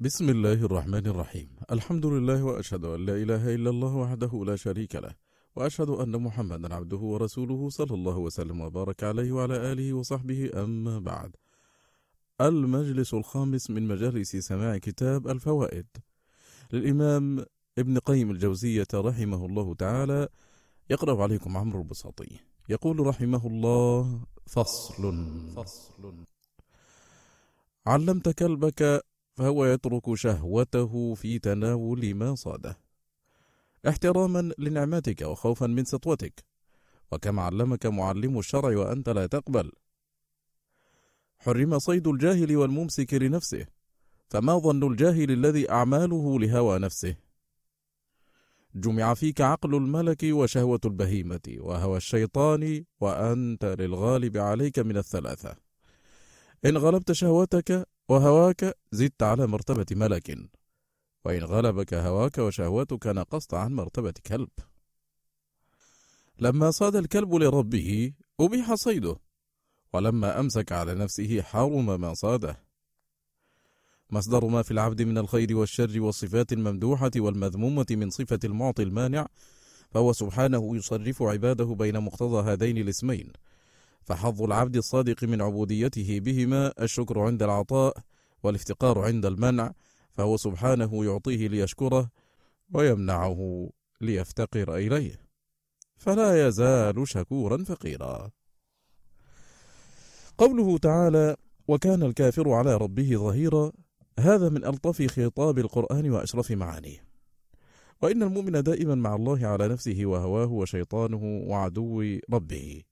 بسم الله الرحمن الرحيم الحمد لله وأشهد أن لا إله إلا الله وحده لا شريك له وأشهد أن محمدا عبده ورسوله صلى الله وسلم وبارك عليه وعلى آله وصحبه أما بعد المجلس الخامس من مجالس سماع كتاب الفوائد للإمام ابن قيم الجوزية رحمه الله تعالى يقرأ عليكم عمرو البساطي يقول رحمه الله فصل فصل علمت كلبك فهو يترك شهوته في تناول ما صاده. احتراما لنعمتك وخوفا من سطوتك. وكما علمك معلم الشرع وأنت لا تقبل. حرم صيد الجاهل والممسك لنفسه. فما ظن الجاهل الذي أعماله لهوى نفسه؟ جمع فيك عقل الملك وشهوة البهيمة وهوى الشيطان وأنت للغالب عليك من الثلاثة. إن غلبت شهوتك وهواك زدت على مرتبة ملك. وإن غلبك هواك وشهوتك نقصت عن مرتبة كلب. لما صاد الكلب لربه أبيح صيده. ولما أمسك على نفسه حرم ما صاده. مصدر ما في العبد من الخير والشر والصفات الممدوحة والمذمومة من صفة المعطي المانع فهو سبحانه يصرف عباده بين مقتضى هذين الاسمين. فحظ العبد الصادق من عبوديته بهما الشكر عند العطاء والافتقار عند المنع فهو سبحانه يعطيه ليشكره ويمنعه ليفتقر إليه. فلا يزال شكورا فقيرا. قوله تعالى وكان الكافر على ربه ظهيرا هذا من ألطف خطاب القرآن وأشرف معانيه. وإن المؤمن دائما مع الله على نفسه وهواه وشيطانه وعدو ربه.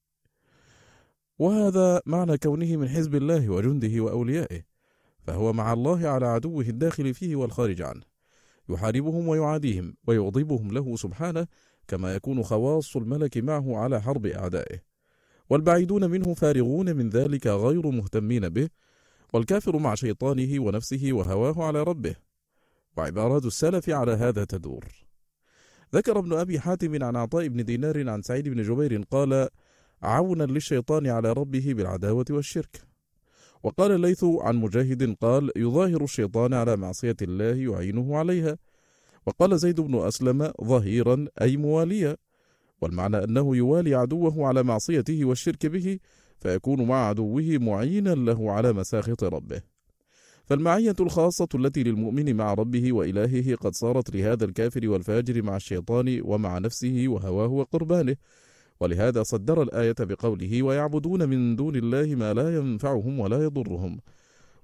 وهذا معنى كونه من حزب الله وجنده وأوليائه فهو مع الله على عدوه الداخل فيه والخارج عنه. يحاربهم ويعاديهم ويغضبهم له سبحانه كما يكون خواص الملك معه على حرب أعدائه. والبعيدون منه فارغون من ذلك غير مهتمين به والكافر مع شيطانه ونفسه وهواه على ربه. وعبارات السلف على هذا تدور. ذكر ابن أبي حاتم عن عطاء بن دينار عن سعيد بن جبير قال عونا للشيطان على ربه بالعداوة والشرك. وقال الليث عن مجاهد قال يظاهر الشيطان على معصية الله يعينه عليها. وقال زيد بن أسلم ظهيرا أي مواليا والمعنى أنه يوالي عدوه على معصيته والشرك به فيكون مع عدوه معينا له على مساخط ربه. فالمعية الخاصة التي للمؤمن مع ربه وإلهه قد صارت لهذا الكافر والفاجر مع الشيطان ومع نفسه وهواه وقربانه. ولهذا صدر الآية بقوله ويعبدون من دون الله ما لا ينفعهم ولا يضرهم.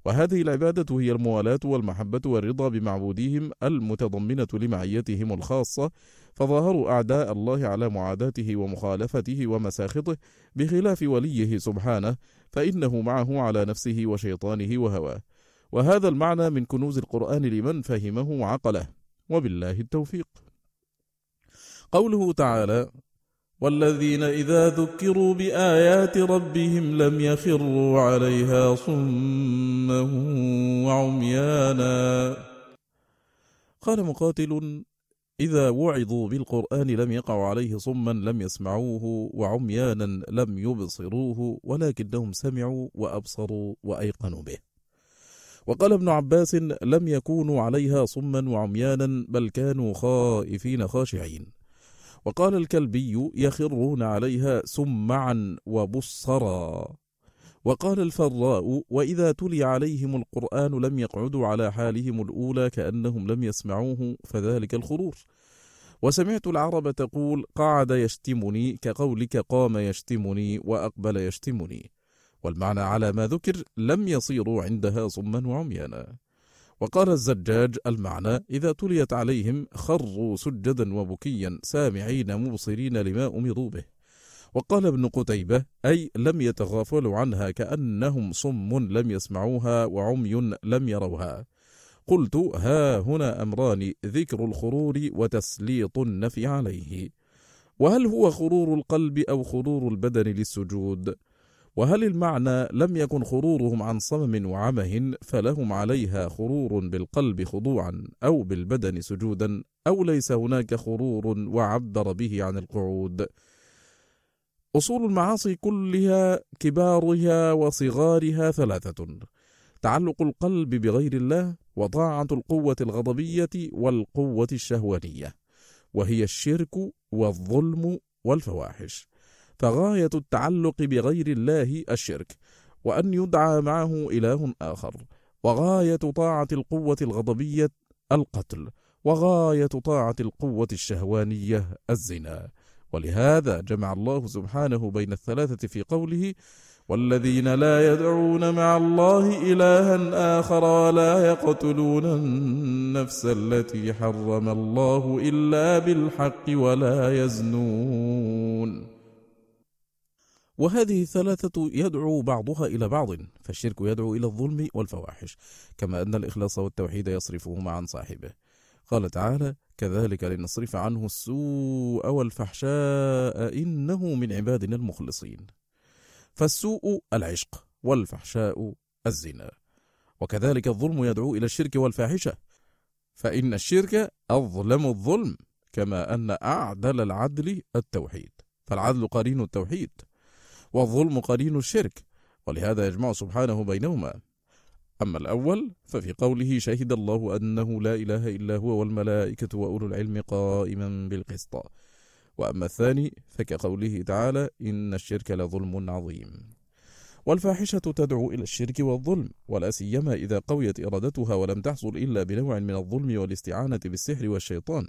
وهذه العبادة هي الموالاة والمحبة والرضا بمعبوديهم المتضمنة لمعيتهم الخاصة فظاهروا أعداء الله على معاداته ومخالفته ومساخطه بخلاف وليه سبحانه فإنه معه على نفسه وشيطانه وهواه. وهذا المعنى من كنوز القرآن لمن فهمه وعقله. وبالله التوفيق. قوله تعالى والذين إذا ذكروا بآيات ربهم لم يخروا عليها صما وعميانا. قال مقاتل إذا وعظوا بالقرآن لم يقعوا عليه صما لم يسمعوه وعميانا لم يبصروه ولكنهم سمعوا وأبصروا وأيقنوا به. وقال ابن عباس لم يكونوا عليها صما وعميانا بل كانوا خائفين خاشعين. وقال الكلبي يخرون عليها سمعا وبصرا. وقال الفراء وإذا تلي عليهم القرآن لم يقعدوا على حالهم الأولى كأنهم لم يسمعوه فذلك الخرور وسمعت العرب تقول قعد يشتمني كقولك قام يشتمني وأقبل يشتمني. والمعنى على ما ذكر لم يصيروا عندها صما وعميانا. وقال الزجاج المعنى إذا تليت عليهم خروا سجدا وبكيا سامعين مبصرين لما أمروا به. وقال ابن قتيبة أي لم يتغافلوا عنها كأنهم صم لم يسمعوها وعمي لم يروها. قلت ها هنا أمران ذكر الخرور وتسليط النفي عليه. وهل هو خرور القلب أو خرور البدن للسجود؟ وهل المعنى لم يكن خرورهم عن صمم وعمه فلهم عليها خرور بالقلب خضوعا أو بالبدن سجودا أو ليس هناك خرور وعبر به عن القعود؟ أصول المعاصي كلها كبارها وصغارها ثلاثة تعلق القلب بغير الله وطاعة القوة الغضبية والقوة الشهوانية وهي الشرك والظلم والفواحش. فغاية التعلق بغير الله الشرك وأن يدعى معه إله آخر وغاية طاعة القوة الغضبية القتل وغاية طاعة القوة الشهوانية الزنا. ولهذا جمع الله سبحانه بين الثلاثة في قوله والذين لا يدعون مع الله إلها آخر ولا يقتلون النفس التي حرم الله إلا بالحق ولا يزنون وهذه الثلاثة يدعو بعضها إلى بعض فالشرك يدعو إلى الظلم والفواحش كما أن الإخلاص والتوحيد يصرفهما عن صاحبه. قال تعالى كذلك لنصرف عنه السوء والفحشاء إنه من عبادنا المخلصين. فالسوء العشق والفحشاء الزنا. وكذلك الظلم يدعو إلى الشرك والفاحشة. فإن الشرك أظلم الظلم كما أن أعدل العدل التوحيد. فالعدل قرين التوحيد. والظلم قرين الشرك ولهذا يجمع سبحانه بينهما. أما الأول ففي قوله شهد الله أنه لا إله إلا هو والملائكة وأولو العلم قائما بالقسط. وأما الثاني فكقوله تعالى إن الشرك لظلم عظيم. والفاحشة تدعو إلى الشرك والظلم ولا سيما إذا قويت إرادتها ولم تحصل إلا بنوع من الظلم والاستعانة بالسحر والشيطان.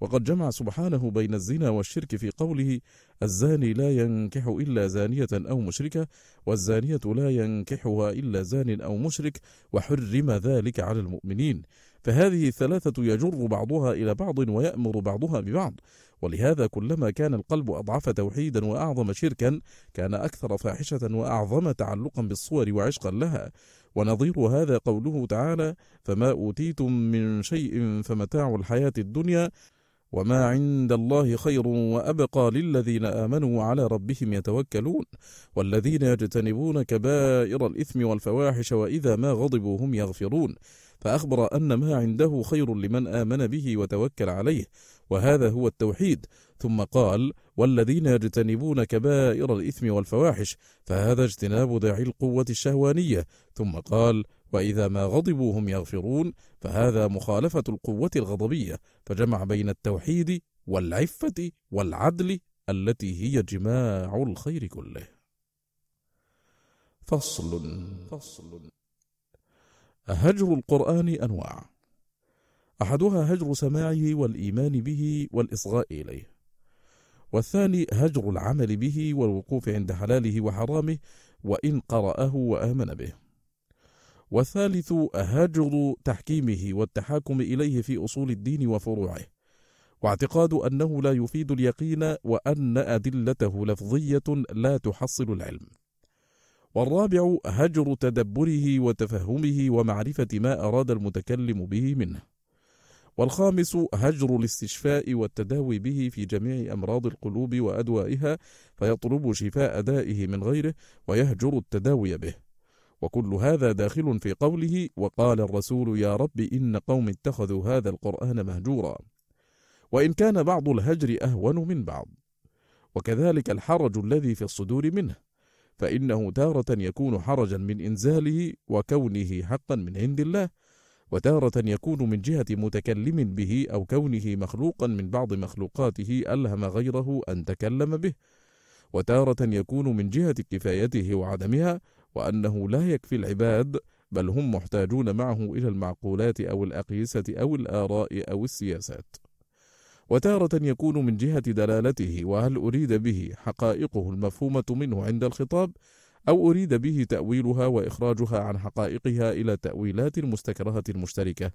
وقد جمع سبحانه بين الزنا والشرك في قوله الزاني لا ينكح إلا زانية أو مشركة والزانية لا ينكحها إلا زان أو مشرك وحرم ذلك على المؤمنين. فهذه الثلاثة يجر بعضها إلى بعض ويأمر بعضها ببعض. ولهذا كلما كان القلب أضعف توحيدا وأعظم شركا كان أكثر فاحشة وأعظم تعلقا بالصور وعشقا لها. ونظير هذا قوله تعالى فما أوتيتم من شيء فمتاع الحياة الدنيا وما عند الله خير وأبقى للذين آمنوا وعلى ربهم يتوكلون والذين يجتنبون كبائر الإثم والفواحش وإذا ما غضبوا هم يغفرون فأخبر أن ما عنده خير لمن آمن به وتوكل عليه وهذا هو التوحيد ثم قال والذين يجتنبون كبائر الإثم والفواحش فهذا اجتناب داعي القوة الشهوانية ثم قال وإذا ما غضبوا هم يغفرون فهذا مخالفة القوة الغضبية فجمع بين التوحيد والعفة والعدل التي هي جماع الخير كله. فصل. فصل هجر القرآن أنواع. أحدها هجر سماعه والإيمان به والإصغاء إليه. والثاني هجر العمل به والوقوف عند حلاله وحرامه وإن قرأه وآمن به. والثالث هجر تحكيمه والتحاكم إليه في أصول الدين وفروعه. واعتقاد أنه لا يفيد اليقين وأن أدلته لفظية لا تحصل العلم. والرابع هجر تدبره وتفهمه ومعرفة ما أراد المتكلم به منه. والخامس هجر الاستشفاء والتداوي به في جميع أمراض القلوب وأدوائها فيطلب شفاء دائه من غيره ويهجر التداوي به. وكل هذا داخل في قوله وقال الرسول يا رب إن قوم اتخذوا هذا القرآن مهجورا. وإن كان بعض الهجر أهون من بعض. وكذلك الحرج الذي في الصدور منه. فإنه تارة يكون حرجا من إنزاله وكونه حقا من عند الله. وتارة يكون من جهة متكلم به أو كونه مخلوقا من بعض مخلوقاته ألهم غيره أن تكلم به. وتارة يكون من جهة كفايته وعدمها وأنه لا يكفي العباد بل هم محتاجون معه إلى المعقولات أو الأقيسة أو الآراء أو السياسات. وتارة يكون من جهة دلالته وهل أريد به حقائقه المفهومة منه عند الخطاب أو أريد به تأويلها وإخراجها عن حقائقها إلى تأويلات المستكرهة المشتركة.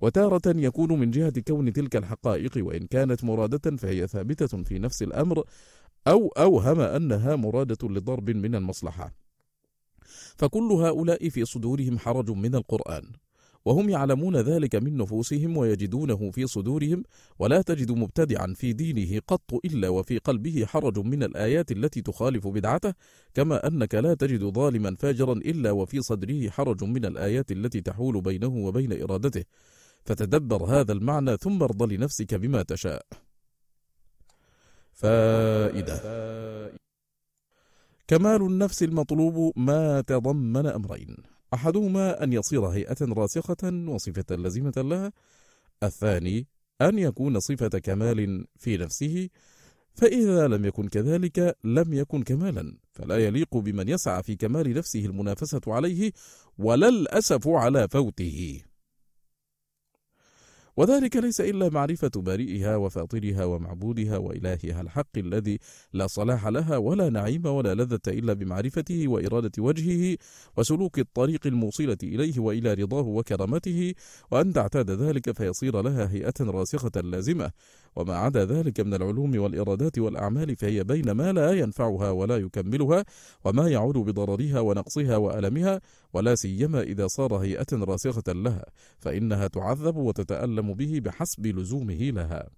وتارة يكون من جهة كون تلك الحقائق وإن كانت مرادة فهي ثابتة في نفس الأمر أو أوهم أنها مرادة لضرب من المصلحة. فكل هؤلاء في صدورهم حرج من القرآن وهم يعلمون ذلك من نفوسهم ويجدونه في صدورهم ولا تجد مبتدعا في دينه قط إلا وفي قلبه حرج من الآيات التي تخالف بدعته كما أنك لا تجد ظالما فاجرا إلا وفي صدره حرج من الآيات التي تحول بينه وبين إرادته. فتدبر هذا المعنى ثم ارض لنفسك بما تشاء. فائدة. كمال النفس المطلوب ما تضمن أمرين. أحدهما أن يصير هيئة راسخة وصفة لازمة لها الثاني أن يكون صفة كمال في نفسه. فإذا لم يكن كذلك لم يكن كمالا. فلا يليق بمن يسعى في كمال نفسه المنافسة عليه ولا الأسف على فوته. وذلك ليس إلا معرفة بارئها وفاطرها ومعبودها وإلهها الحق الذي لا صلاح لها ولا نعيم ولا لذة إلا بمعرفته وإرادة وجهه وسلوك الطريق الموصلة إليه وإلى رضاه وكرامته وأن تعتاد ذلك فيصير لها هيئة راسخة لازمة. وما عدا ذلك من العلوم والإرادات والأعمال فهي بين ما لا ينفعها ولا يكملها وما يعود بضررها ونقصها وألمها ولا سيما إذا صار هيئة راسخة لها فإنها تعذب وتتألم به بحسب لزومه لها.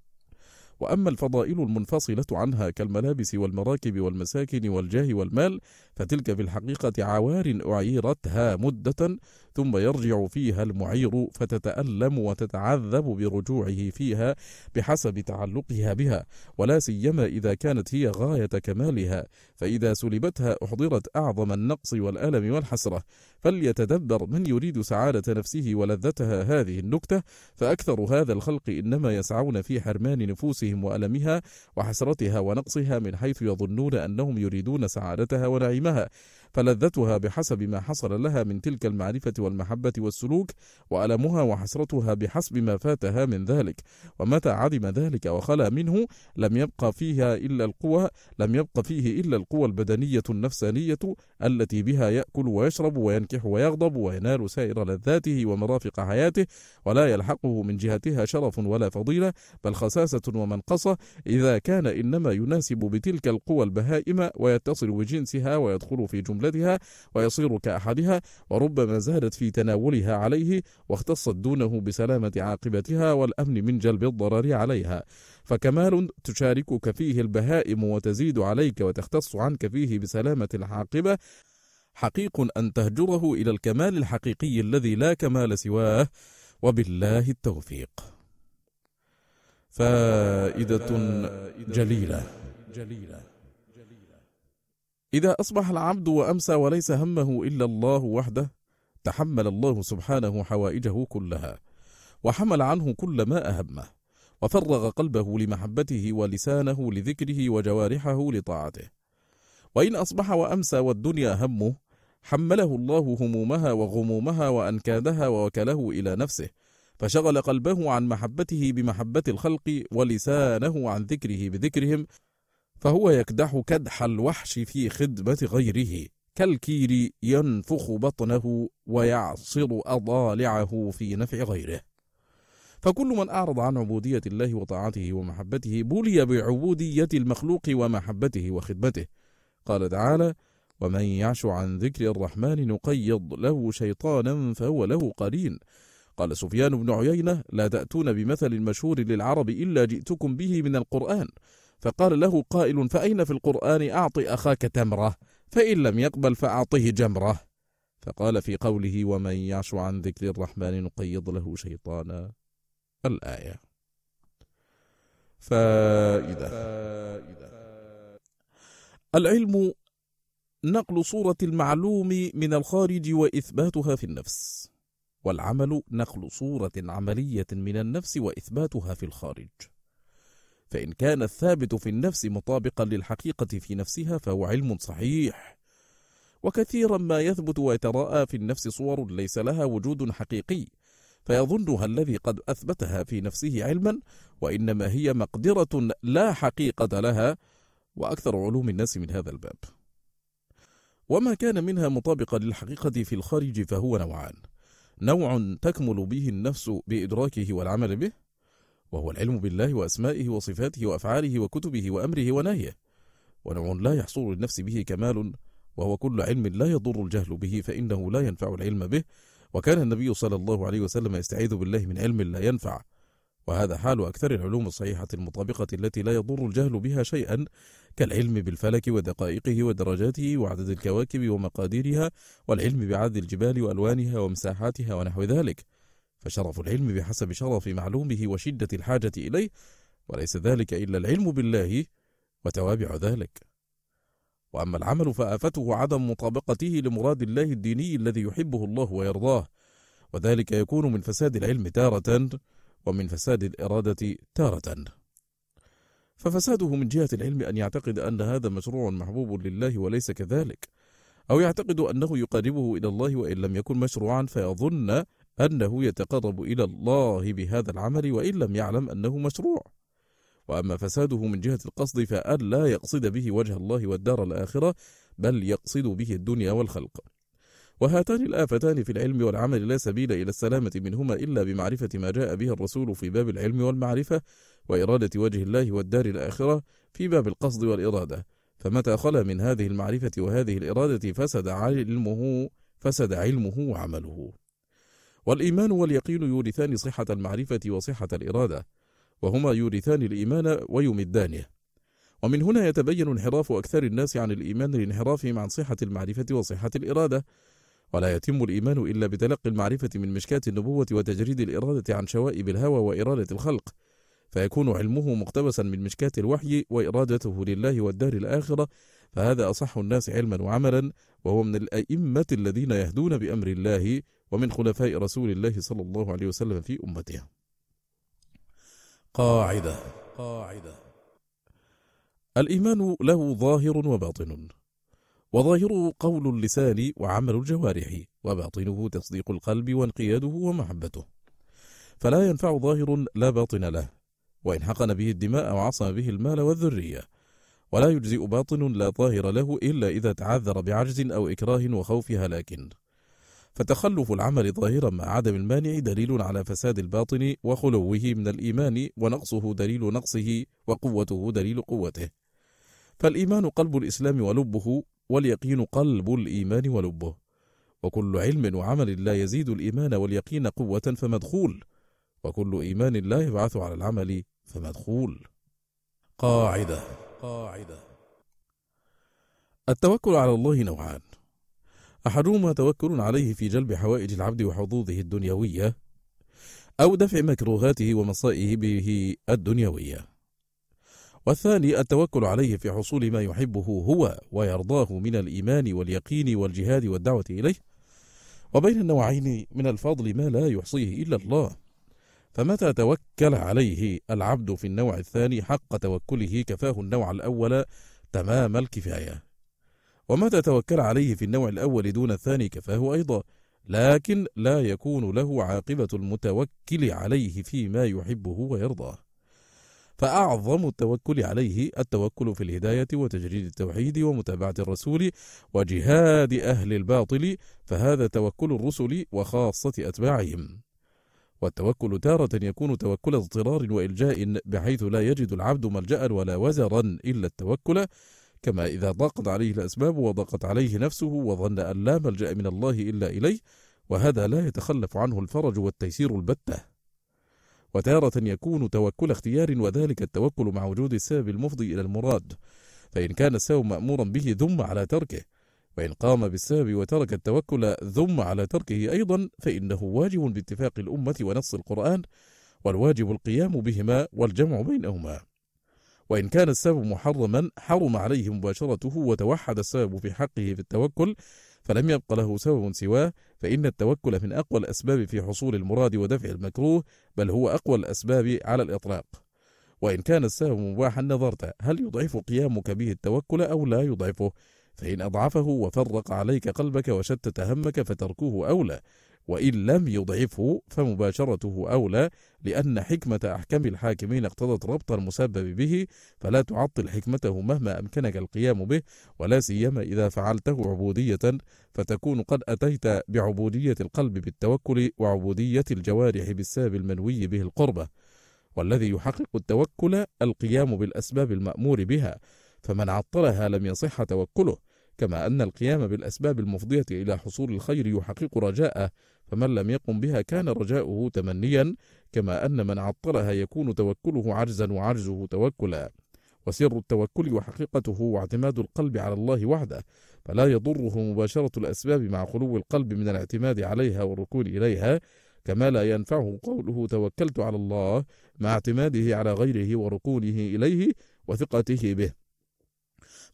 وأما الفضائل المنفصلة عنها كالملابس والمراكب والمساكن والجاه والمال فتلك في الحقيقة عوار أعيرتها مدة ثم يرجع فيها المعير فتتألم وتتعذب برجوعه فيها بحسب تعلقها بها ولا سيما إذا كانت هي غاية كمالها. فإذا سلبتها أحضرت أعظم النقص والألم والحسرة. فليتدبر من يريد سعادة نفسه ولذتها هذه النكتة. فأكثر هذا الخلق إنما يسعون في حرمان نفوسهم وألمها وحسرتها ونقصها من حيث يظنون أنهم يريدون سعادتها ونعيمها. فلذتها بحسب ما حصل لها من تلك المعرفة والمحبة والسلوك وألمها وحسرتها بحسب ما فاتها من ذلك. ومتى عدم ذلك وخلا منه لم يبقى فيها إلا القوى لم يبق فيه إلا القوى البدنية النفسانية التي بها يأكل ويشرب وينكح ويغضب وينال سائر لذاته ومرافق حياته ولا يلحقه من جهتها شرف ولا فضيلة بل خساسة ومنقصة. إذا كان إنما يناسب بتلك القوى البهائم ويتصل بجنسها ويدخل في جملتها ويصير كأحدها وربما زادت في تناولها عليه واختصت دونه بسلامة عاقبتها والأمن من جلب الضرر عليها. فكمال تشاركك فيه البهائم وتزيد عليك وتختص عنك فيه بسلامة العاقبة حقيق أن تهجره إلى الكمال الحقيقي الذي لا كمال سواه وبالله التوفيق. فائدة جليلة. جليلة. إذا أصبح العبد وأمسى وليس همه إلا الله وحده تحمل الله سبحانه حوائجه كلها وحمل عنه كل ما أهمه وفرغ قلبه لمحبته ولسانه لذكره وجوارحه لطاعته. وإن أصبح وأمسى والدنيا همه حمله الله همومها وغمومها وأنكادها ووكله إلى نفسه فشغل قلبه عن محبته بمحبة الخلق ولسانه عن ذكره بذكرهم فهو يكدح كدح الوحش في خدمة غيره. كالكير ينفخ بطنه ويعصر أضالعه في نفع غيره. فكل من أعرض عن عبودية الله وطاعته ومحبته بلي بعبودية المخلوق ومحبته وخدمته. قال تعالى ومن يعش عن ذكر الرحمن نقيض له شيطانا فهو له قرين قال سفيان بن عيينة لا تأتون بمثل مشهور للعرب إلا جئتكم به من القرآن فقال له قائل فأين في القرآن أعط أخاك تمرة؟ فإن لم يقبل فأعطه جمرة. فقال في قوله ومن يعش عن ذكر الرحمن نقيض له شيطانا. الآية. فائدة. العلم نقل صورة المعلوم من الخارج وإثباتها في النفس والعمل نقل صورة عملية من النفس وإثباتها في الخارج. فإن كان الثابت في النفس مطابقا للحقيقة في نفسها فهو علم صحيح. وكثيرا ما يثبت ويتراءى في النفس صور ليس لها وجود حقيقي فيظنها الذي قد أثبتها في نفسه علما وإنما هي مقدرة لا حقيقة لها. وأكثر علوم الناس من هذا الباب. وما كان منها مطابقا للحقيقة في الخارج فهو نوعان. نوع تكمل به النفس بإدراكه والعمل به وهو العلم بالله وأسمائه وصفاته وأفعاله وكتبه وأمره ونهيه. ونوع لا يحصل للنفس به كمال وهو كل علم لا يضر الجهل به فإنه لا ينفع العلم به. وكان النبي صلى الله عليه وسلم يستعيذ بالله من علم لا ينفع. وهذا حال أكثر العلوم الصحيحة المطابقة التي لا يضر الجهل بها شيئا كالعلم بالفلك ودقائقه ودرجاته وعدد الكواكب ومقاديرها والعلم بعدد الجبال وألوانها ومساحاتها ونحو ذلك. فشرف العلم بحسب شرف معلومه وشدة الحاجة إليه وليس ذلك إلا العلم بالله وتوابع ذلك. وأما العمل فآفته عدم مطابقته لمراد الله الديني الذي يحبه الله ويرضاه وذلك يكون من فساد العلم تارة ومن فساد الإرادة تارة. ففساده من جهة العلم أن يعتقد أن هذا مشروع محبوب لله وليس كذلك أو يعتقد أنه يقربه إلى الله وإن لم يكن مشروعا فيظن أنه يتقرب إلى الله بهذا العمل وإن لم يعلم أنه مشروع. وأما فساده من جهة القصد فأن لا يقصد به وجه الله والدار الآخرة بل يقصد به الدنيا والخلق. وهاتان الآفتان في العلم والعمل لا سبيل إلى السلامة منهما إلا بمعرفة ما جاء به الرسول في باب العلم والمعرفة وإرادة وجه الله والدار الآخرة في باب القصد والإرادة. فمتى خلا من هذه المعرفة وهذه الإرادة فسد علمه فسد علمه وعمله. والإيمان واليقين يورثان صحة المعرفة وصحة الإرادة وهما يورثان الإيمان ويمدانه ومن هنا يتبين انحراف أكثر الناس عن الإيمان لانحرافهم عن صحة المعرفة وصحة الإرادة. ولا يتم الإيمان إلا بتلقي المعرفة من مشكاة النبوة وتجريد الإرادة عن شوائب الهوى وإرادة الخلق. فيكون علمه مقتبسا من مشكاة الوحي وإرادته لله والدار الآخرة. فهذا أصح الناس علما وعملا وهو من الأئمة الذين يهدون بأمر الله ومن خلفاء رسول الله صلى الله عليه وسلم في أمته. قاعدة. قاعدة. الإيمان له ظاهر وباطن وظاهره قول اللسان وعمل الجوارح وباطنه تصديق القلب وانقياده ومحبته. فلا ينفع ظاهر لا باطن له وإن حقن به الدماء وعصى به المال والذرية. ولا يجزئ باطن لا ظاهر له إلا إذا تعذر بعجز أو إكراه وخوف هلاك فتخلف العمل ظاهرا مع عدم المانع دليل على فساد الباطن وخلوه من الإيمان ونقصه دليل نقصه وقوته دليل قوته. فالإيمان قلب الإسلام ولبه واليقين قلب الإيمان ولبه. وكل علم وعمل لا يزيد الإيمان واليقين قوة فمدخول. وكل إيمان لا يبعث على العمل فمدخول. قاعدة. قاعدة. التوكل على الله نوعان. أحدهما توكل عليه في جلب حوائج العبد وحظوظه الدنيوية أو دفع مكروهاته ومصائه به الدنيوية. والثاني التوكل عليه في حصول ما يحبه هو ويرضاه من الإيمان واليقين والجهاد والدعوة إليه. وبين النوعين من الفضل ما لا يحصيه إلا الله. فمتى توكل عليه العبد في النوع الثاني حق توكله كفاه النوع الأول تمام الكفاية. ومتى توكل عليه في النوع الأول دون الثاني كفاه أيضا لكن لا يكون له عاقبة المتوكل عليه فيما يحبه ويرضاه. فأعظم التوكل عليه التوكل في الهداية وتجريد التوحيد ومتابعة الرسول وجهاد أهل الباطل فهذا توكل الرسل وخاصة أتباعهم. والتوكل تارة يكون توكل اضطرار وإلجاء بحيث لا يجد العبد ملجأ ولا وزرا إلا التوكل كما إذا ضاقت عليه الأسباب وضاقت عليه نفسه وظن أن لا ملجأ من الله إلا إليه وهذا لا يتخلف عنه الفرج والتيسير البتة. وتارة يكون توكل اختيار وذلك التوكل مع وجود السبب المفضي إلى المراد. فإن كان السبب مأمورا به ذم على تركه وإن قام بالسبب وترك التوكل ذم على تركه أيضا فإنه واجب باتفاق الأمة ونص القرآن والواجب القيام بهما والجمع بينهما. وإن كان السبب محرما حرم عليه مباشرته وتوحد السبب في حقه في التوكل فلم يبق له سبب سواه فإن التوكل من أقوى الأسباب في حصول المراد ودفع المكروه بل هو أقوى الأسباب على الإطلاق. وإن كان السبب مباحا نظرت هل يضعف قيامك به التوكل أو لا يضعفه؟ فإن أضعفه وفرق عليك قلبك وشتت همك فتركه أولى. وإن لم يضعفه فمباشرته أولى لأن حكمة أحكم الحاكمين اقتضت ربط المسبب به فلا تعطل حكمته مهما أمكنك القيام به ولا سيما إذا فعلته عبودية فتكون قد أتيت بعبودية القلب بالتوكل وعبودية الجوارح بالسبب المنوي به القربة. والذي يحقق التوكل القيام بالأسباب المأمور بها فمن عطلها لم يصح توكله. كما أن القيام بالأسباب المفضية إلى حصول الخير يحقق رجاءه فمن لم يقم بها كان رجاؤه تمنيا كما أن من عطلها يكون توكله عجزا وعجزه توكلا. وسر التوكل وحقيقته واعتماد القلب على الله وحده فلا يضره مباشرة الأسباب مع خلو القلب من الاعتماد عليها والركون إليها كما لا ينفعه قوله توكلت على الله مع اعتماده على غيره وركونه إليه وثقته به.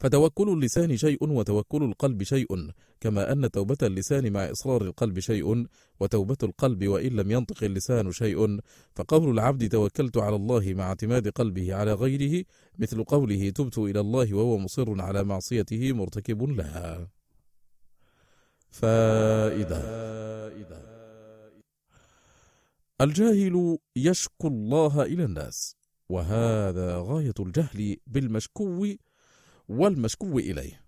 فتوكل اللسان شيء وتوكل القلب شيء كما أن توبة اللسان مع إصرار القلب شيء وتوبة القلب وإن لم ينطق اللسان شيء. فقول العبد توكلت على الله مع اعتماد قلبه على غيره مثل قوله تبت إلى الله وهو مصر على معصيته مرتكب لها فائدة. الجاهل يشكو الله إلى الناس وهذا غاية الجهل بالمشكو والمشكو إليه.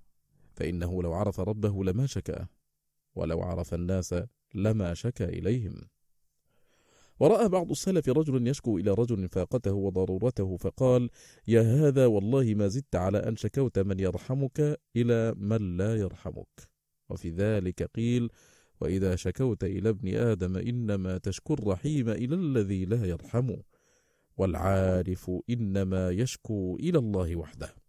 فإنه لو عرف ربه لما شكاه ولو عرف الناس لما شكأ إليهم. ورأى بعض السلف رجل يشكو إلى رجل فاقته وضرورته فقال يا هذا والله ما زدت على أن شكوت من يرحمك إلى من لا يرحمك. وفي ذلك قيل وإذا شكوت إلى ابن آدم إنما تشكو الرحيم إلى الذي لا يرحم والعارف إنما يشكو إلى الله وحده.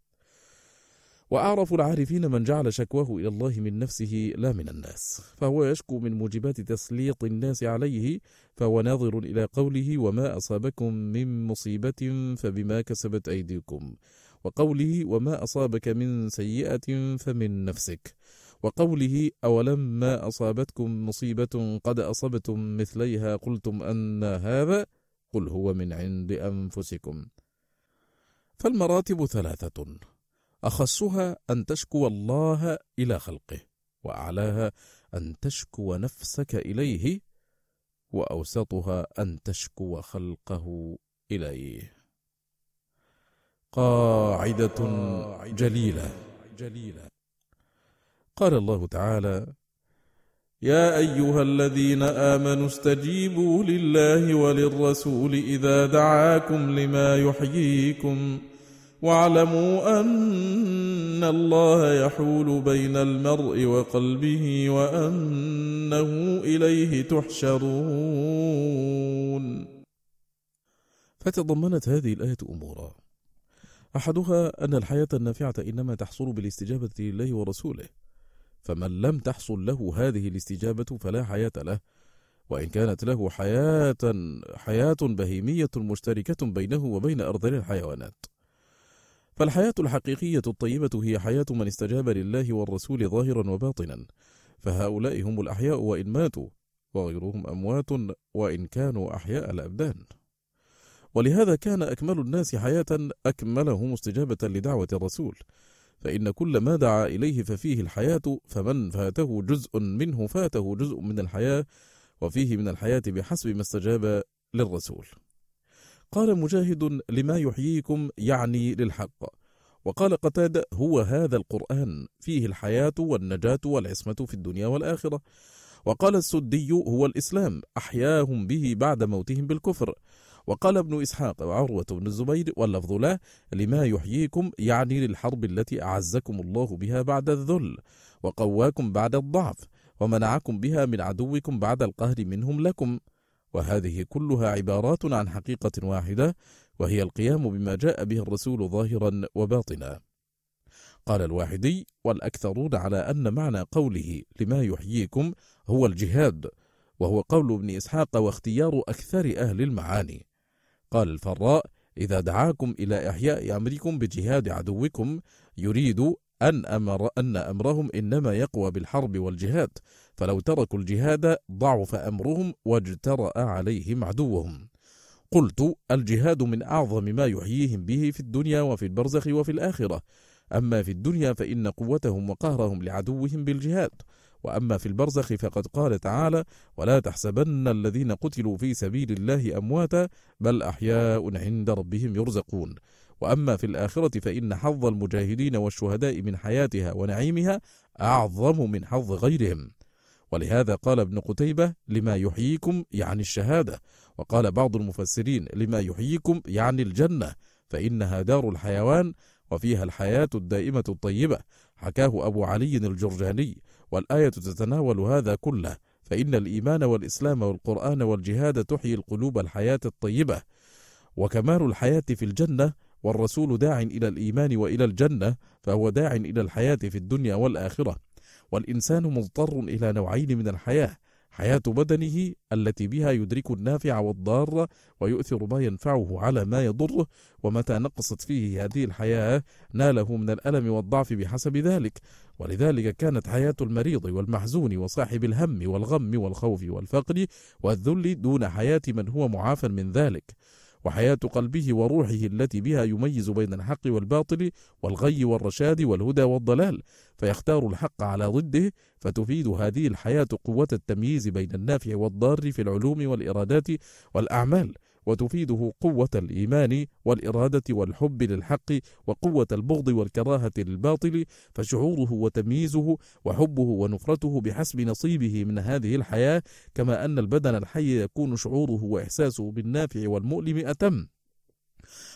وأعرف العارفين من جعل شكواه إلى الله من نفسه لا من الناس فهو يشكو من موجبات تسليط الناس عليه فهو ناظر إلى قوله وما أصابكم من مصيبة فبما كسبت أيديكم. وقوله وما أصابك من سيئة فمن نفسك. وقوله أولما أصابتكم مصيبة قد أصبتم مثليها قلتم أن هذا قل هو من عند أنفسكم. فالمراتب ثلاثة. أخصها أن تشكو الله إلى خلقه وأعلاها أن تشكو نفسك إليه وأوسطها أن تشكو خلقه إليه. قاعدة جليلة. جليلة قال الله تعالى يا أيها الذين آمنوا استجيبوا لله وللرسول إذا دعاكم لما يحييكم واعلموا أن الله يحول بين المرء وقلبه وأنه إليه تحشرون. فتضمنت هذه الآية أمورا. أحدها أن الحياة النافعة إنما تحصل بالاستجابة لله ورسوله فمن لم تحصل له هذه الاستجابة فلا حياة له وإن كانت له حياة حياة بهيمية مشتركة بينه وبين أرذل الحيوانات. فالحياة الحقيقية الطيبة هي حياة من استجاب لله والرسول ظاهرا وباطنا فهؤلاء هم الأحياء وإن ماتوا وغيرهم أموات وإن كانوا أحياء الأبدان ولهذا كان أكمل الناس حياة أكملهم استجابة لدعوة الرسول فإن كل ما دعا إليه ففيه الحياة فمن فاته جزء منه فاته جزء من الحياة وفيه من الحياة بحسب ما استجاب للرسول. قال مجاهد لما يحييكم يعني للحق، وقال قتادة هو هذا القرآن فيه الحياة والنجاة والعصمة في الدنيا والآخرة. وقال السدي هو الإسلام أحياهم به بعد موتهم بالكفر. وقال ابن إسحاق وعروة بن الزبير واللفظ له لما يحييكم يعني للحرب التي أعزكم الله بها بعد الذل وقواكم بعد الضعف ومنعكم بها من عدوكم بعد القهر منهم لكم. وهذه كلها عبارات عن حقيقة واحدة وهي القيام بما جاء به الرسول ظاهرا وباطنا. قال الواحدي والأكثرون على أن معنى قوله لما يحييكم هو الجهاد وهو قول ابن إسحاق واختيار أكثر أهل المعاني. قال الفراء إذا دعاكم إلى إحياء أمركم بجهاد عدوكم يريد أن أمر أن أمرهم إنما يقوى بالحرب والجهاد فلو تركوا الجهاد ضعف أمرهم واجترأ عليهم عدوهم. قلت الجهاد من أعظم ما يحييهم به في الدنيا وفي البرزخ وفي الآخرة. أما في الدنيا فإن قوتهم وقهرهم لعدوهم بالجهاد. وأما في البرزخ فقد قال تعالى ولا تحسبن الذين قتلوا في سبيل الله أمواتا بل أحياء عند ربهم يرزقون وأما في الآخرة فإن حظ المجاهدين والشهداء من حياتها ونعيمها أعظم من حظ غيرهم. ولهذا قال ابن قتيبة لما يحييكم يعني الشهادة وقال بعض المفسرين لما يحييكم يعني الجنة فإنها دار الحيوان وفيها الحياة الدائمة الطيبة. حكاه أبو علي الجرجاني والآية تتناول هذا كله. فإن الإيمان والإسلام والقرآن والجهاد تحيي القلوب الحياة الطيبة وكمال الحياة في الجنة والرسول داع إلى الإيمان وإلى الجنة فهو داع إلى الحياة في الدنيا والآخرة. والإنسان مضطر إلى نوعين من الحياة حياة بدنه التي بها يدرك النافع والضار ويؤثر ما ينفعه على ما يضره ومتى نقصت فيه هذه الحياة ناله من الألم والضعف بحسب ذلك. ولذلك كانت حياة المريض والمحزون وصاحب الهم والغم والخوف والفقر والذل دون حياة من هو معافى من ذلك. وحياة قلبه وروحه التي بها يميز بين الحق والباطل والغي والرشاد والهدى والضلال. فيختار الحق على ضده فتفيد هذه الحياة قوة التمييز بين النافع والضار في العلوم والإرادات والأعمال. وتفيده قوة الإيمان والإرادة والحب للحق وقوة البغض والكراهة للباطل فشعوره وتمييزه وحبه ونفرته بحسب نصيبه من هذه الحياة كما أن البدن الحي يكون شعوره وإحساسه بالنافع والمؤلم أتم.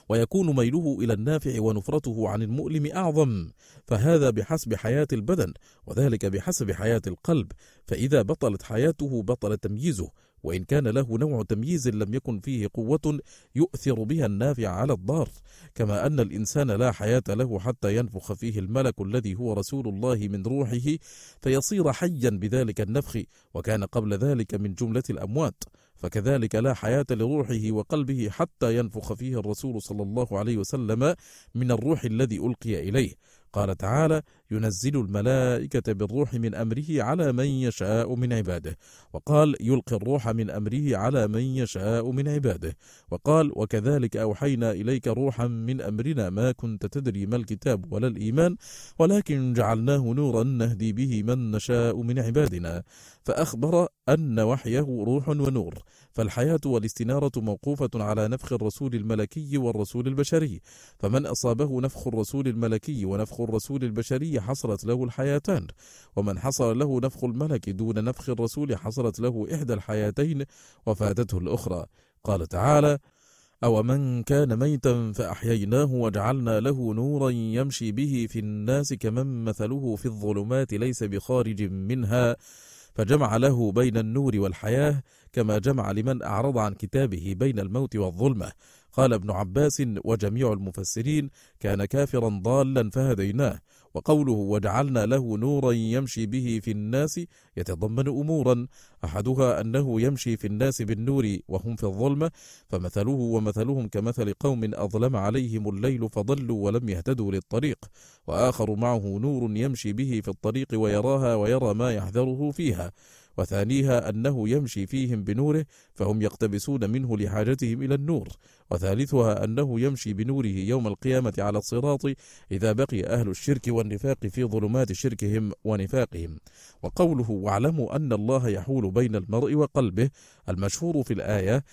ويكون ميله إلى النافع ونفرته عن المؤلم أعظم. فهذا بحسب حياة البدن وذلك بحسب حياة القلب. فإذا بطلت حياته بطل تمييزه وإن كان له نوع تمييز لم يكن فيه قوة يؤثر بها النافع على الضار كما أن الإنسان لا حياة له حتى ينفخ فيه الملك الذي هو رسول الله من روحه فيصير حيا بذلك النفخ وكان قبل ذلك من جملة الأموات فكذلك لا حياة لروحه وقلبه حتى ينفخ فيه الرسول صلى الله عليه وسلم من الروح الذي ألقي إليه. قال تعالى ينزل الملائكة بالروح من أمره على من يشاء من عباده. وقال يلقي الروح من أمره على من يشاء من عباده. وقال وكذلك أوحينا إليك روحا من أمرنا ما كنت تدري ما الكتاب ولا الإيمان ولكن جعلناه نورا نهدي به من نشاء من عبادنا. فأخبر أن وحيه روح ونور. فالحياة والاستنارة موقوفة على نفخ الرسول الملكي والرسول البشري. فمن أصابه نفخ الرسول الملكي ونفخ الرسول البشري حصلت له الحياتان ومن حصل له نفخ الملك دون نفخ الرسول حصلت له إحدى الحياتين وفاتته الأخرى. قال تعالى أو من كان ميتا فأحييناه وجعلنا له نورا يمشي به في الناس كمن مثله في الظلمات ليس بخارج منها فجمع له بين النور والحياة كما جمع لمن أعرض عن كتابه بين الموت والظلمة. قال ابن عباس وجميع المفسرين كان كافرا ضالا فهديناه. وقوله وجعلنا له نورا يمشي به في الناس يتضمن أمورا. أحدها أنه يمشي في الناس بالنور وهم في الظلمة فمثله ومثلهم كمثل قوم أظلم عليهم الليل فضلوا ولم يهتدوا للطريق وآخر معه نور يمشي به في الطريق ويراها ويرى ما يحذره فيها. وثانيها أنه يمشي فيهم بنوره فهم يقتبسون منه لحاجتهم إلى النور. وثالثها أنه يمشي بنوره يوم القيامة على الصراط إذا بقي أهل الشرك والنفاق في ظلمات شركهم ونفاقهم. وقوله واعلموا أن الله يحول بين المرء وقلبه المشهور في الآية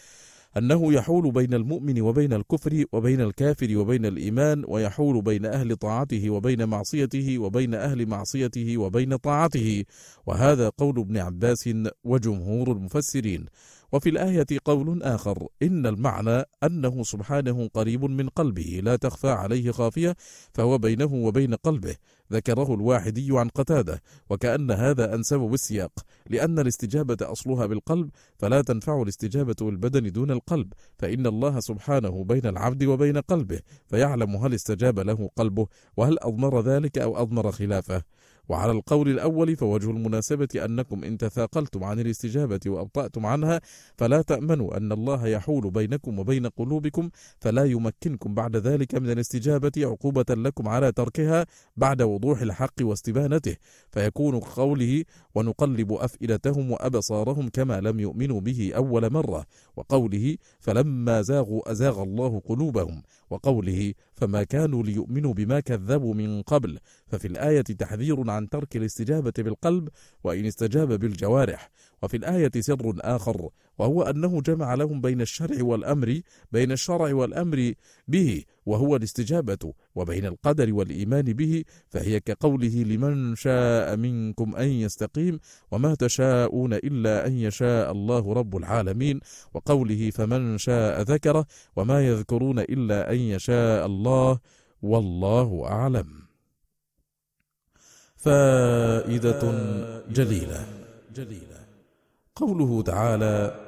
أنه يحول بين المؤمن وبين الكفر وبين الكافر وبين الإيمان ويحول بين أهل طاعته وبين معصيته وبين أهل معصيته وبين طاعته. وهذا قول ابن عباس وجمهور المفسرين. وفي الآية قول آخر إن المعنى أنه سبحانه قريب من قلبه لا تخفى عليه خافية فهو بينه وبين قلبه. ذكره الواحدي عن قتادة وكأن هذا أنسب بالسياق لأن الاستجابة أصلها بالقلب فلا تنفع الاستجابة بالبدن دون القلب فإن الله سبحانه بين العبد وبين قلبه فيعلم هل استجاب له قلبه وهل أضمر ذلك أو أضمر خلافه. وعلى القول الأول فوجه المناسبة أنكم إن تثاقلتم عن الاستجابة وأبطأتم عنها فلا تأمنوا أن الله يحول بينكم وبين قلوبكم فلا يمكنكم بعد ذلك من الاستجابة عقوبة لكم على تركها بعد وضوح الحق واستبانته. فيكون قوله ونقلب أفئدتهم وأبصارهم كما لم يؤمنوا به أول مرة وقوله فلما زاغوا أزاغ الله قلوبهم وقوله فما كانوا ليؤمنوا بما كذبوا من قبل. ففي الآية تحذير عن ترك الاستجابة بالقلب وإن استجاب بالجوارح. وفي الآية سر آخر وهو أنه جمع لهم بين الشرع والأمر بين الشرع والأمر به وهو الاستجابة وبين القدر والإيمان به فهي كقوله لمن شاء منكم أن يستقيم وما تشاءون إلا أن يشاء الله رب العالمين وقوله فمن شاء ذكره وما يذكرون إلا أن يشاء الله والله أعلم. فائدة جليلة. قوله تعالى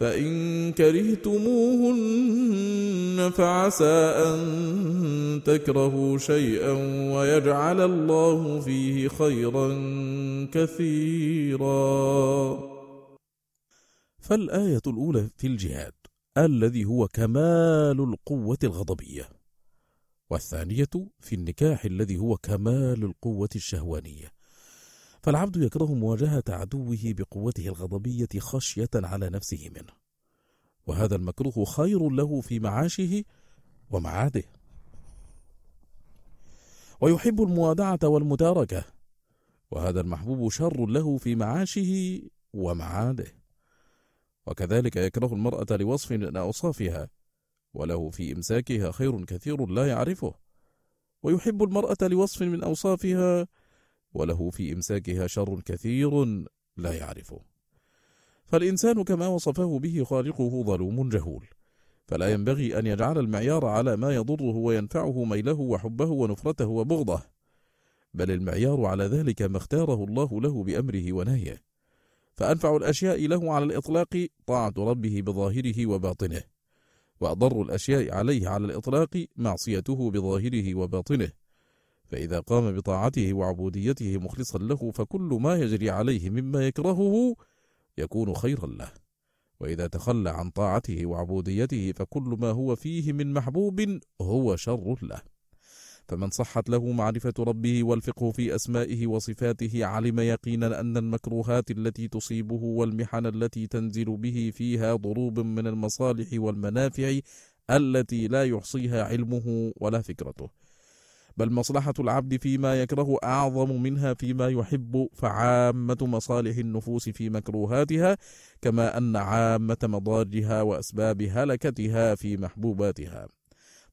فإن كرهتموهن فعسى أن تكرهوا شيئا ويجعل الله فيه خيرا كثيرا. فالآية الأولى في الجهاد الذي هو كمال القوة الغضبية. والثانية في النكاح الذي هو كمال القوة الشهوانية. فالعبد يكره مواجهة عدوه بقوته الغضبية خشية على نفسه منه. وهذا المكروه خير له في معاشه ومعاده. ويحب الموادعة والمتاركة وهذا المحبوب شر له في معاشه ومعاده. وكذلك يكره المرأة لوصف من أوصافها. وله في إمساكها خير كثير لا يعرفه. ويحب المرأة لوصف من أوصافها وله في إمساكها شر كثير لا يعرفه. فالإنسان كما وصفه به خالقه ظلوم جهول. فلا ينبغي أن يجعل المعيار على ما يضره وينفعه ميله وحبه ونفرته وبغضه. بل المعيار على ذلك ما اختاره الله له بأمره ونهيه. فأنفع الأشياء له على الإطلاق طاعة ربه بظاهره وباطنه. وأضر الأشياء عليه على الإطلاق معصيته بظاهره وباطنه. فإذا قام بطاعته وعبوديته مخلصا له فكل ما يجري عليه مما يكرهه يكون خيرا له. وإذا تخلى عن طاعته وعبوديته فكل ما هو فيه من محبوب هو شر له. فمن صحت له معرفة ربه والفقه في أسمائه وصفاته علم يقينا أن المكروهات التي تصيبه والمحن التي تنزل به فيها ضروب من المصالح والمنافع التي لا يحصيها علمه ولا فكرته. بل مصلحة العبد فيما يكره أعظم منها فيما يحب فعامة مصالح النفوس في مكروهاتها كما أن عامة مضارها وأسباب هلكتها في محبوباتها.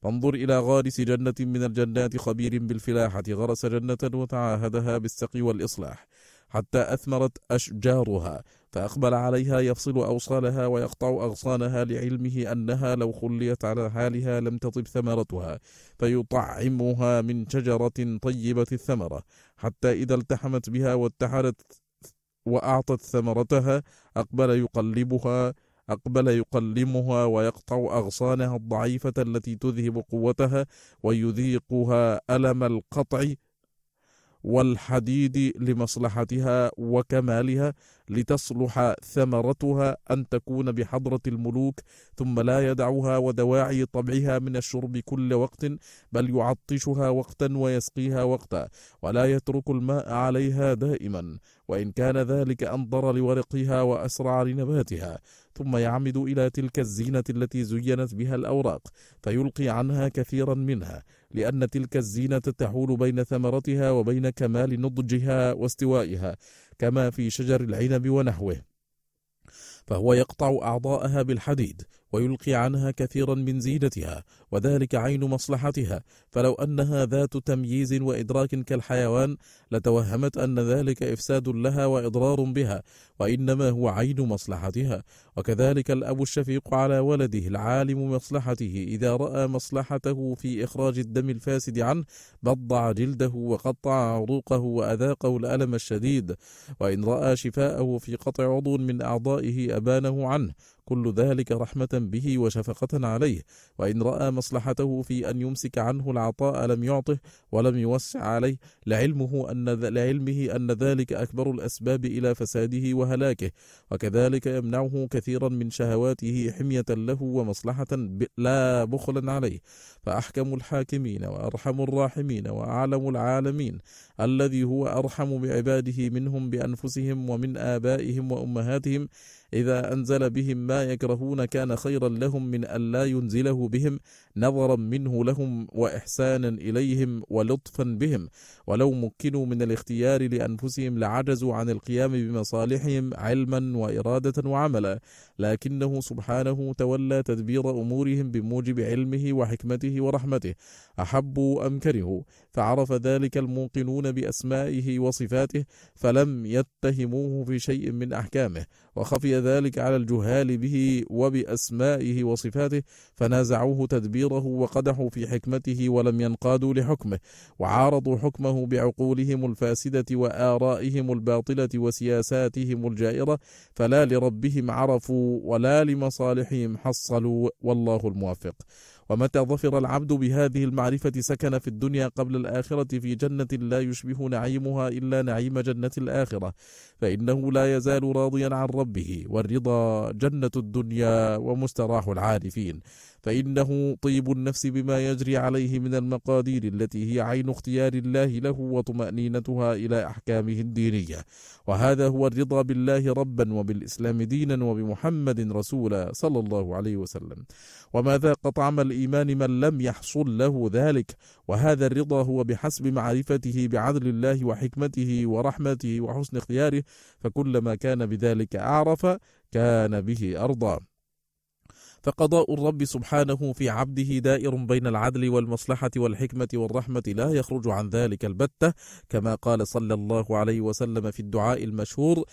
فانظر إلى غارس جنة من الجنات خبير بالفلاحة غرس جنة وتعاهدها بالسقي والإصلاح. حتى أثمرت أشجارها فأقبل عليها يفصل أوصالها ويقطع أغصانها لعلمه أنها لو خليت على حالها لم تطب ثمرتها فيطعمها من شجرة طيبة الثمرة. حتى إذا التحمت بها واتحدت وأعطت ثمرتها أقبل يقلبها أقبل يقلمها ويقطع أغصانها الضعيفة التي تذهب قوتها ويذيقها ألم القطع والحديد لمصلحتها وكمالها لتصلح ثمرتها أن تكون بحضرة الملوك ثم لا يدعها ودواعي طبعها من الشرب كل وقت بل يعطشها وقتا ويسقيها وقتا ولا يترك الماء عليها دائما وإن كان ذلك أنظر لورقها وأسرع لنباتها ثم يعمد إلى تلك الزينة التي زينت بها الأوراق فيلقي عنها كثيرا منها لأن تلك الزينة تحول بين ثمرتها وبين كمال نضجها واستوائها كما في شجر العنب ونحوه. فهو يقطع أعضاءها بالحديد ويلقي عنها كثيرا من زينتها وذلك عين مصلحتها. فلو أنها ذات تمييز وإدراك كالحيوان لتوهمت أن ذلك إفساد لها وإضرار بها وإنما هو عين مصلحتها. وكذلك الأب الشفيق على ولده العالم مصلحته إذا رأى مصلحته في إخراج الدم الفاسد عنه بضع جلده وقطع عروقه وأذاقه الألم الشديد. وإن رأى شفاءه في قطع عضو من أعضائه أبانه عنه كل ذلك رحمة به وشفقة عليه. وإن رأى مصلحته في أن يمسك عنه العطاء لم يعطه ولم يوسع عليه. لعلمه أن لعلمه أن ذلك أكبر الأسباب إلى فساده وهلاكه. وكذلك يمنعه كثيرا من شهواته حمية له ومصلحة لا بخلا عليه. فأحكم الحاكمين وأرحم الراحمين وأعلم العالمين. الذي هو أرحم بعباده منهم بأنفسهم ومن آبائهم وأمهاتهم إذا أنزل بهم ما يكرهون كان خيرا لهم من أن لا ينزله بهم نظرا منه لهم وإحسانا إليهم ولطفا بهم. ولو مكنوا من الاختيار لأنفسهم لعجزوا عن القيام بمصالحهم علما وإرادة وعملا. لكنه سبحانه تولى تدبير أمورهم بموجب علمه وحكمته ورحمته. أحبوا أم كرهوا؟ فعرف ذلك الموقنون بأسمائه وصفاته فلم يتهموه في شيء من أحكامه. وخفي ذلك على الجهال به وبأسمائه وصفاته فنازعوه تدبيره وقدحوا في حكمته ولم ينقادوا لحكمه وعارضوا حكمه بعقولهم الفاسدة وآرائهم الباطلة وسياساتهم الجائرة فلا لربهم عرفوا ولا لمصالحهم حصلوا والله الموفق. ومتى ظفر العبد بهذه المعرفة سكن في الدنيا قبل الآخرة في جنة لا يشبه نعيمها إلا نعيم جنة الآخرة فإنه لا يزال راضيا عن ربه والرضا جنة الدنيا ومستراح العارفين. فإنه طيب النفس بما يجري عليه من المقادير التي هي عين اختيار الله له وطمأنينتها إلى أحكامه الدينية. وهذا هو الرضا بالله ربا وبالإسلام دينا وبمحمد رسولا صلى الله عليه وسلم. وما ذاق طعم الإيمان من لم يحصل له ذلك؟ وهذا الرضا هو بحسب معرفته بعدل الله وحكمته ورحمته وحسن اختياره فكلما كان بذلك أعرف كان به أرضى. فقضاء الرب سبحانه في عبده دائر بين العدل والمصلحة والحكمة والرحمة لا يخرج عن ذلك البتة كما قال صلى الله عليه وسلم في الدعاء المشهور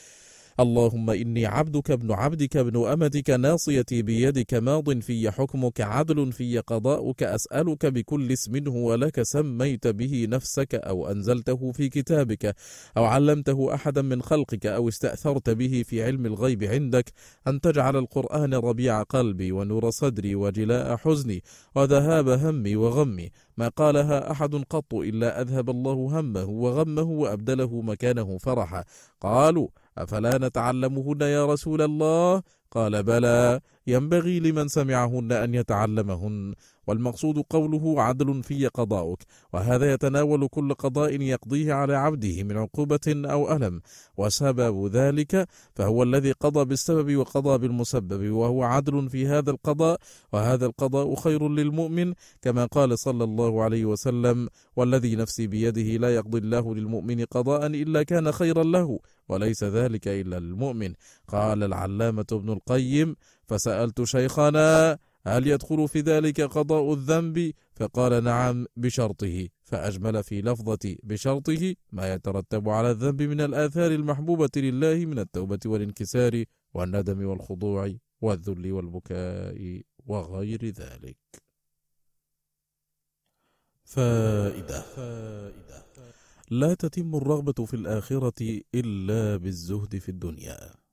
اللهم إني عبدك ابن عبدك ابن أمتك ناصيتي بيدك ماض في حكمك عدل في قضاؤك أسألك بكل اسم هو لك سميت به نفسك أو أنزلته في كتابك أو علمته أحدا من خلقك أو استأثرت به في علم الغيب عندك أن تجعل القرآن ربيع قلبي ونور صدري وجلاء حزني وذهاب همي وغمي ما قالها أحد قط إلا أذهب الله همه وغمه وأبدله مكانه فرحا قالوا أفلا نتعلمهن يا رسول الله؟ قال بلى. ينبغي لمن سمعهن أن يتعلمهن. والمقصود قوله عدل في قضاؤك وهذا يتناول كل قضاء يقضيه على عبده من عقوبة أو ألم. وسبب ذلك فهو الذي قضى بالسبب وقضى بالمسبب وهو عدل في هذا القضاء وهذا القضاء خير للمؤمن كما قال صلى الله عليه وسلم والذي نفسي بيده لا يقضي الله للمؤمن قضاء إلا كان خيرا له وليس ذلك إلا للمؤمن قال العلامة ابن القيم فسألت شيخنا هل يدخل في ذلك قضاء الذنب؟ فقال نعم بشرطه. فأجمل في لفظة بشرطه ما يترتب على الذنب من الآثار المحبوبة لله من التوبة والانكسار والندم والخضوع والذل والبكاء وغير ذلك. فائدة. لا تتم الرغبة في الآخرة إلا بالزهد في الدنيا.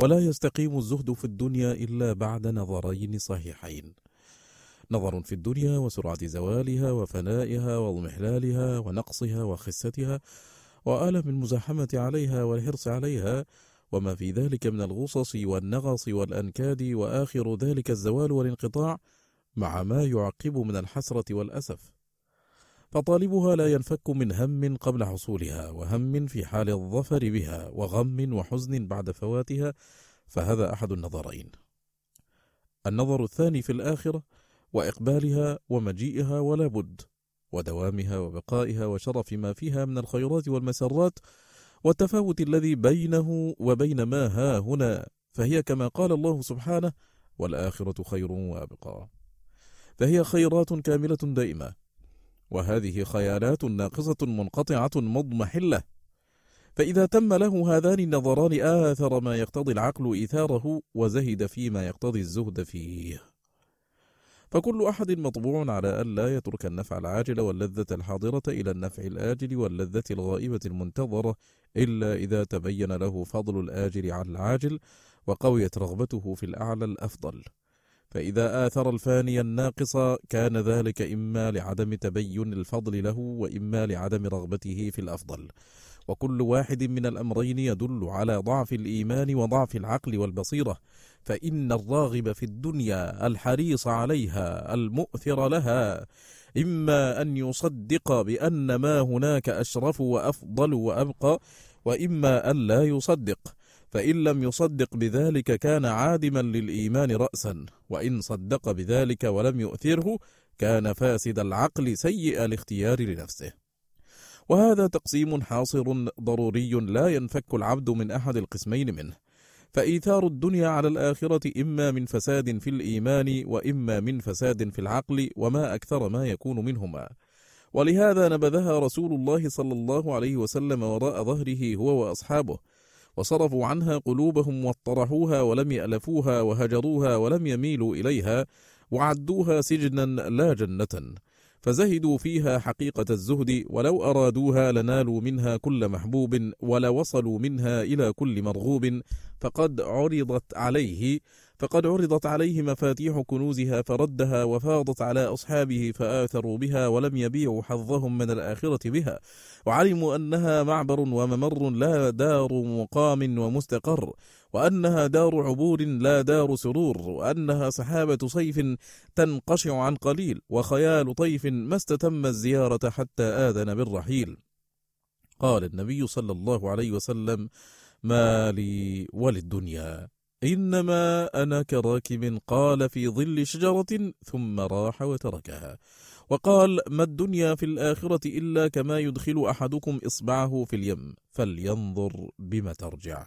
ولا يستقيم الزهد في الدنيا إلا بعد نظرين صحيحين. نظر في الدنيا وسرعة زوالها وفنائها واضمحلالها ونقصها وخستها وآلم المزاحمة عليها والحرص عليها وما في ذلك من الغصص والنغص والأنكاد وآخر ذلك الزوال والانقطاع مع ما يعقب من الحسرة والأسف. فطالبها لا ينفك من هم قبل حصولها وهم في حال الظفر بها وغم وحزن بعد فواتها فهذا أحد النظرين. النظر الثاني في الآخرة وإقبالها ومجيئها ولا بد ودوامها وبقائها وشرف ما فيها من الخيرات والمسرات والتفاوت الذي بينه وبين ما ها هنا فهي كما قال الله سبحانه والآخرة خير وأبقى. فهي خيرات كاملة دائمة. وهذه خيالات ناقصة منقطعة مضمحلة. فإذا تم له هذان النظران آثر ما يقتضي العقل إيثاره وزهد فيما يقتضي الزهد فيه. فكل أحد مطبوع على أن لا يترك النفع العاجل واللذة الحاضرة إلى النفع الآجل واللذة الغائبة المنتظرة إلا إذا تبين له فضل الآجل على العاجل وقويت رغبته في الأعلى الأفضل. فإذا آثر الفاني الناقص كان ذلك إما لعدم تبين الفضل له وإما لعدم رغبته في الأفضل. وكل واحد من الأمرين يدل على ضعف الإيمان وضعف العقل والبصيرة فإن الراغب في الدنيا الحريص عليها المؤثر لها. إما أن يصدق بأن ما هناك أشرف وأفضل وأبقى وإما أن لا يصدق. فإن لم يصدق بذلك كان عادما للإيمان رأسا وإن صدق بذلك ولم يؤثره كان فاسد العقل سيء الاختيار لنفسه. وهذا تقسيم حاصر ضروري لا ينفك العبد من أحد القسمين منه. فإيثار الدنيا على الآخرة إما من فساد في الإيمان وإما من فساد في العقل وما أكثر ما يكون منهما. ولهذا نبذها رسول الله صلى الله عليه وسلم وراء ظهره هو وأصحابه وصرفوا عنها قلوبهم واطرحوها ولم يألفوها وهجروها ولم يميلوا إليها وعدوها سجنا لا جنة. فزهدوا فيها حقيقة الزهد ولو أرادوها لنالوا منها كل محبوب ولوصلوا منها إلى كل مرغوب فقد عرضت عليه فقد عرضت عليه مفاتيح كنوزها فردها وفاضت على أصحابه فآثروا بها ولم يبيعوا حظهم من الآخرة بها. وعلموا أنها معبر وممر لا دار مقام ومستقر. وأنها دار عبور لا دار سرور وأنها سحابة صيف تنقشع عن قليل وخيال طيف ما استتم الزيارة حتى آذن بالرحيل. قال النبي صلى الله عليه وسلم ما لي وللدنيا إنما أنا كراكب قال في ظل شجرة ثم راح وتركها. وقال ما الدنيا في الآخرة إلا كما يدخل أحدكم إصبعه في اليم فلينظر بم ترجع.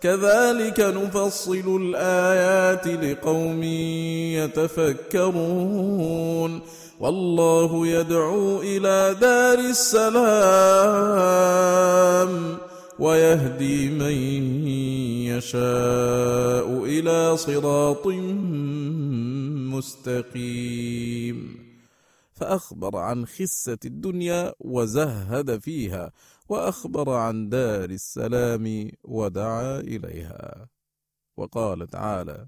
كذلك نفصل الآيات لقوم يتفكرون. والله يدعو إلى دار السلام ويهدي من يشاء إلى صراط مستقيم. فأخبر عن خسة الدنيا وزهد فيها. وأخبر عن دار السلام ودعا إليها. وقال تعالى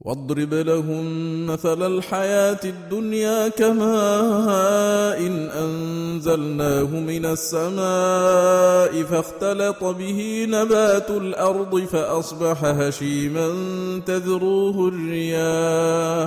واضرب لهم مثل الحياة الدنيا كماء إن أنزلناه من السماء فاختلط به نبات الأرض فأصبح هشيما تذروه الرياح.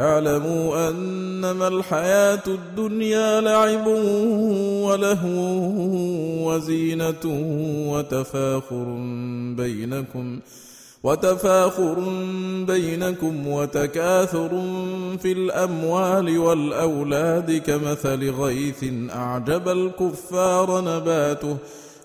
اعلموا انما الحياة الدنيا لعب ولهو وزينة وتفاخر بينكم وتفاخر بينكم وتكاثر في الأموال والأولاد كمثل غيث أعجب الكفار نباته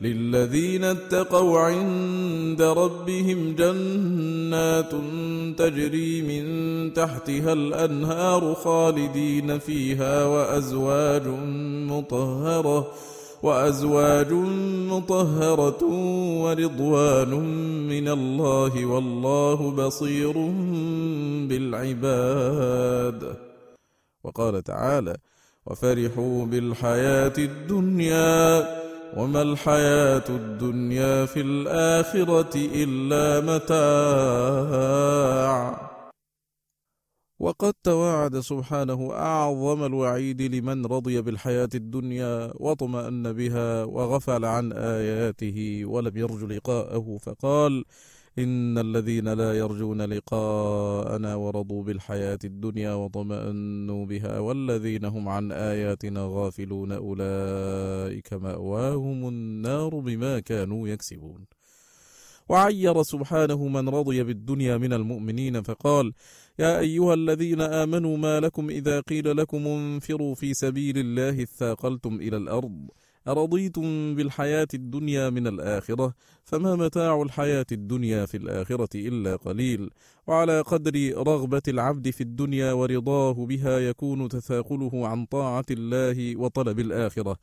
للذين اتقوا عند ربهم جنات تجري من تحتها الأنهار خالدين فيها وأزواج مطهرة وأزواج مطهرة ورضوان من الله والله بصير بالعباد. وقال تعالى وفرحوا بالحياة الدنيا وما الحياة الدنيا في الآخرة إلا متاع. وقد تواعد سبحانه أعظم الوعيد لمن رضي بالحياة الدنيا واطمأن بها وغفل عن آياته ولم يرج لقاءه فقال: إن الذين لا يرجون لقاءنا ورضوا بالحياة الدنيا وطمأنوا بها والذين هم عن آياتنا غافلون أولئك مأواهم النار بما كانوا يكسبون. وعير سبحانه من رضي بالدنيا من المؤمنين فقال: يا أيها الذين آمنوا ما لكم إذا قيل لكم انفروا في سبيل الله اثاقلتم إلى الأرض أرضيتم بالحياة الدنيا من الآخرة؟ فما متاع الحياة الدنيا في الآخرة إلا قليل. وعلى قدر رغبة العبد في الدنيا ورضاه بها يكون تثاقله عن طاعة الله وطلب الآخرة.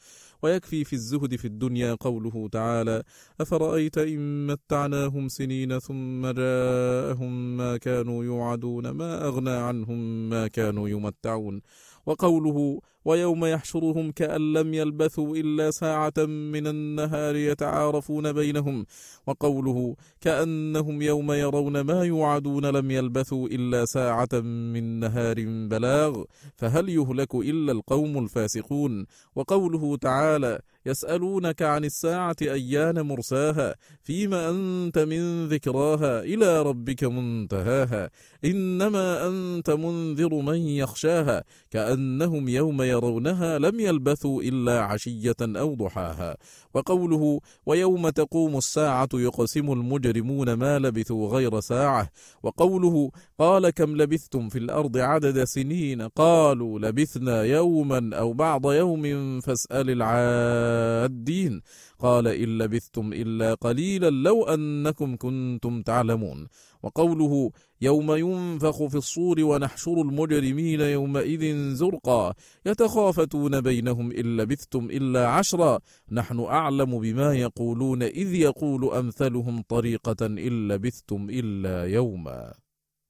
ويكفي في الزهد في الدنيا قوله تعالى أفرأيت إن متعناهم سنين ثم جاءهم ما كانوا يوعدون؟ ما أغنى عنهم ما كانوا يمتعون. وقوله ويوم يحشرهم كأن لم يلبثوا إلا ساعة من النهار يتعارفون بينهم وقوله كأنهم يوم يرون ما يوعدون لم يلبثوا إلا ساعة من نهار بلاغ فهل يهلك إلا القوم الفاسقون؟ وقوله تعالى يسألونك عن الساعة أيان مرساها؟ فيما أنت من ذكراها إلى ربك منتهاها إنما أنت منذر من يخشاها كأنهم يوم يرونها لم يلبثوا إلا عشية أو ضحاها. وقوله ويوم تقوم الساعة يقسم المجرمون ما لبثوا غير ساعة. وقوله قال كم لبثتم في الأرض عدد سنين؟ قالوا لبثنا يوما أو بعض يوم فاسأل العادين. قال إن لبثتم إلا قليلا لو أنكم كنتم تعلمون. وقوله يوم ينفخ في الصور ونحشر المجرمين يومئذ زرقا يتخافتون بينهم إن لبثتم إلا عشرا. نحن أعلم بما يقولون إذ يقول أمثلهم طريقة إن لبثتم إلا يوما.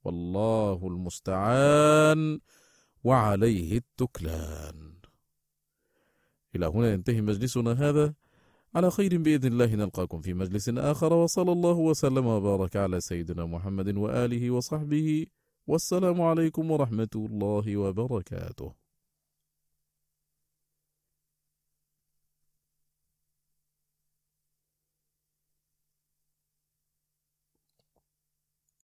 والله المستعان وعليه التكلان. إلى هنا ينتهي مجلسنا هذا. على خير بإذن الله نلقاكم في مجلس آخر وصلى الله وسلم وبارك على سيدنا محمد وآله وصحبه والسلام عليكم ورحمة الله وبركاته.